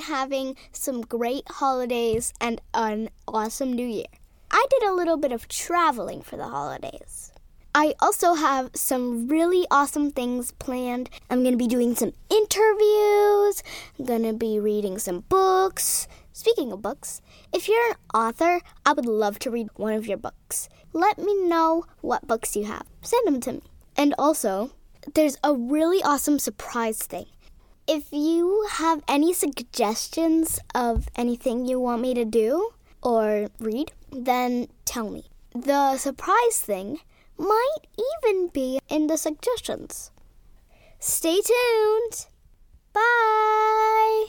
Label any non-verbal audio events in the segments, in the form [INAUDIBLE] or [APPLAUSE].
having some great holidays and an awesome new year. I did a little bit of traveling for the holidays. I also have some really awesome things planned. I'm going to be doing some interviews, I'm going to be reading some books. Speaking of books, if you're an author, I would love to read one of your books. Let me know what books you have. Send them to me. And also, there's a really awesome surprise thing. If you have any suggestions of anything you want me to do or read, then tell me. The surprise thing might even be in the suggestions. Stay tuned. Bye.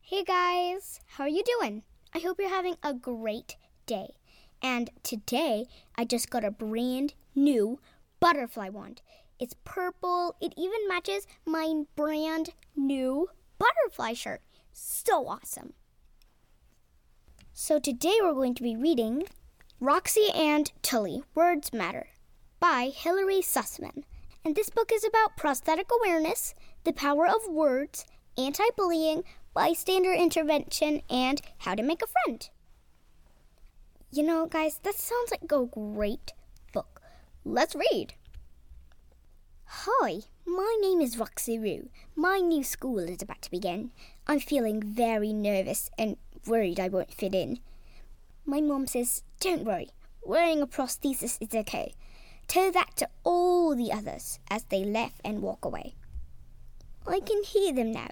Hey guys, how are you doing? I hope you're having a great day. And today I just got a brand new butterfly wand. It's purple. It even matches my brand new butterfly shirt. So awesome. So today we're going to be reading Roxy and Tully Words Matter by Hillary Sussman. And this book is about prosthetic awareness, the power of words, anti bullying, bystander intervention, and how to make a friend. You know, guys, that sounds like a great book. Let's read. Hi, my name is Roxy Roo. My new school is about to begin. I'm feeling very nervous and worried I won't fit in. My mom says, Don't worry, wearing a prosthesis is okay. Tell that to all the others as they laugh and walk away. I can hear them now,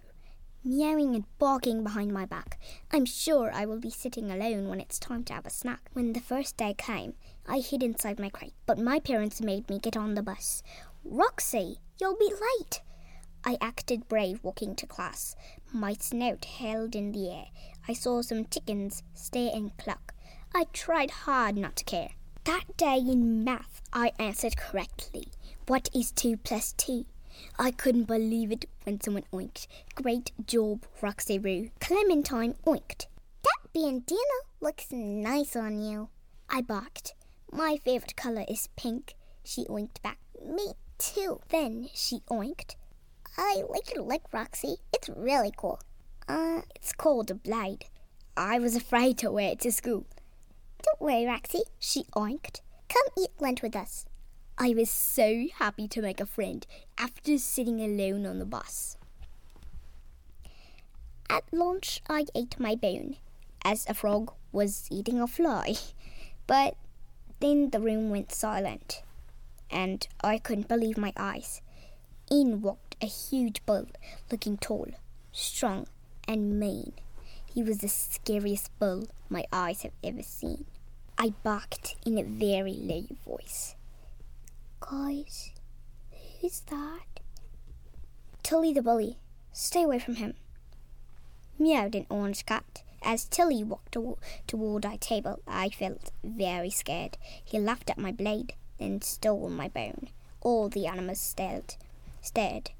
meowing and barking behind my back. I'm sure I will be sitting alone when it's time to have a snack. When the first day came, I hid inside my crate, but my parents made me get on the bus. Roxy, you'll be late. I acted brave walking to class, my snout held in the air. I saw some chickens stare and cluck. I tried hard not to care. That day in math, I answered correctly. What is 2 plus 2? I couldn't believe it when someone oinked. Great job, Roxy Roo. Clementine oinked. That bandana looks nice on you. I barked. My favorite color is pink. She oinked back. Me too. Then she oinked. I like your look, Roxy. It's really cool. Uh, it's called a blade. I was afraid to wear it to school. Don't worry, Roxy, she oinked. Come eat lunch with us. I was so happy to make a friend after sitting alone on the bus. At lunch, I ate my bone, as a frog was eating a fly. But then the room went silent, and I couldn't believe my eyes. In walked a huge bull, looking tall, strong, and mean. He was the scariest bull my eyes have ever seen. I barked in a very low voice. Guys, who's that? Tully the bully. Stay away from him. Meowed an orange cat. As Tully walked to- toward our table, I felt very scared. He laughed at my blade, then stole my bone. All the animals stared. Stared.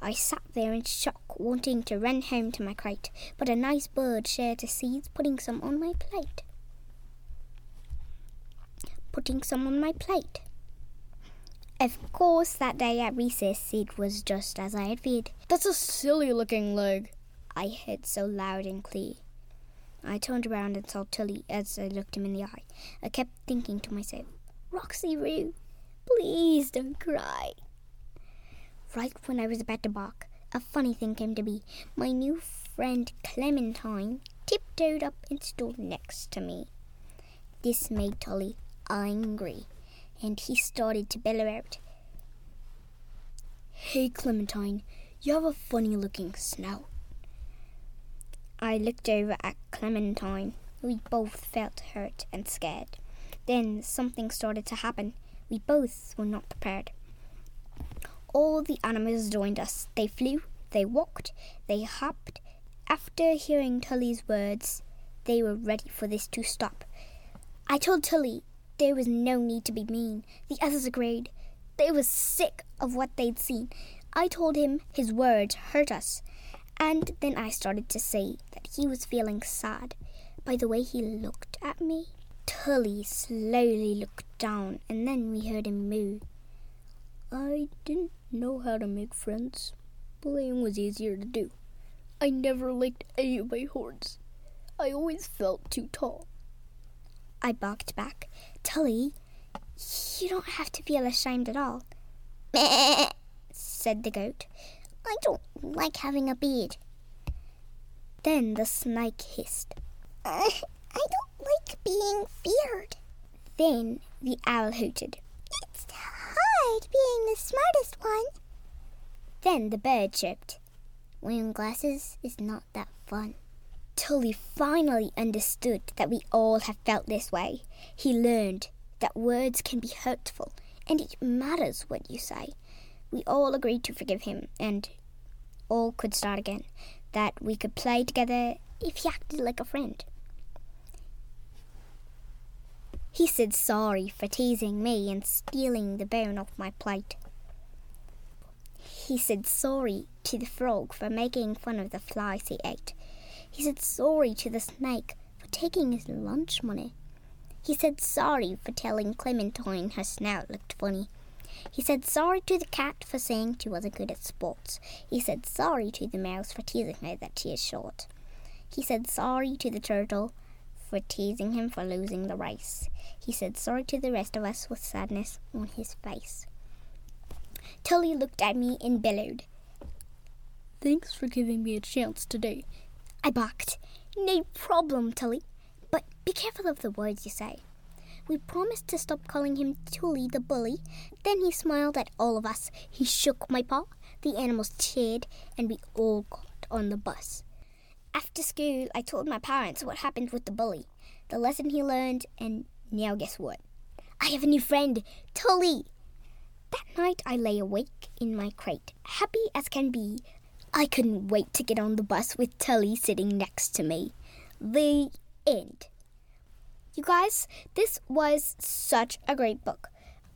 I sat there in shock, wanting to run home to my crate, but a nice bird shared his seeds, putting some on my plate. Putting some on my plate. Of course, that day at recess, it was just as I had feared. That's a silly looking leg, I heard so loud and clear. I turned around and saw Tully as I looked him in the eye. I kept thinking to myself, Roxy Roo, please don't cry. Right when I was about to bark, a funny thing came to be. My new friend Clementine tiptoed up and stood next to me. This made Tully angry, and he started to bellow out, Hey Clementine, you have a funny looking snout. I looked over at Clementine. We both felt hurt and scared. Then something started to happen. We both were not prepared. All the animals joined us. They flew, they walked, they hopped. After hearing Tully's words, they were ready for this to stop. I told Tully there was no need to be mean. The others agreed. They were sick of what they'd seen. I told him his words hurt us. And then I started to see that he was feeling sad by the way he looked at me. Tully slowly looked down and then we heard him moo. I didn't know how to make friends. Bullying was easier to do. I never liked any of my horns. I always felt too tall. I barked back. Tully, you don't have to feel ashamed at all. Meh, [LAUGHS] said the goat. I don't like having a beard. Then the snake hissed. Uh, [LAUGHS] I don't like being feared. Then the owl hooted. It's hard being the smartest one. Then the bird chirped. Wearing glasses is not that fun. Tully finally understood that we all have felt this way. He learned that words can be hurtful and it matters what you say. We all agreed to forgive him and all could start again. That we could play together if he acted like a friend. He said sorry for teasing me and stealing the bone off my plate. He said sorry to the frog for making fun of the flies he ate. He said sorry to the snake for taking his lunch money. He said sorry for telling Clementine her snout looked funny. He said sorry to the cat for saying she wasn't good at sports. He said sorry to the mouse for teasing her that she is short. He said sorry to the turtle for teasing him for losing the race. He said sorry to the rest of us with sadness on his face. Tully looked at me and bellowed. Thanks for giving me a chance today. I barked. No problem, Tully. But be careful of the words you say. We promised to stop calling him Tully the bully. Then he smiled at all of us. He shook my paw. The animals cheered, and we all got on the bus. After school, I told my parents what happened with the bully, the lesson he learned, and now guess what? I have a new friend, Tully. That night I lay awake in my crate, happy as can be. I couldn't wait to get on the bus with Tully sitting next to me. The end. You guys, this was such a great book.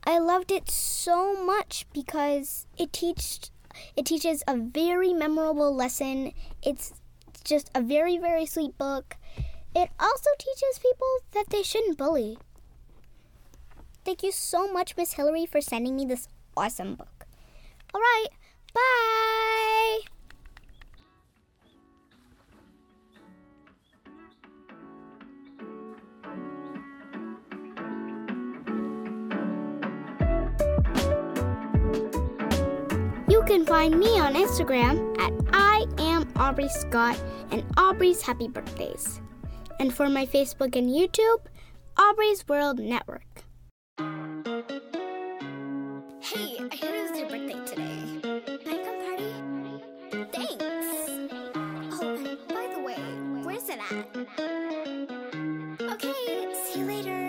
I loved it so much because it teaches it teaches a very memorable lesson. It's just a very very sweet book. It also teaches people that they shouldn't bully. Thank you so much, Miss Hillary, for sending me this awesome book. All right, bye. Can find me on Instagram at I am Aubrey Scott and Aubrey's Happy Birthdays. And for my Facebook and YouTube, Aubrey's World Network. Hey, I heard it was your birthday today. Can I come party? Thanks. Oh, and by the way, where's it at? Okay, see you later.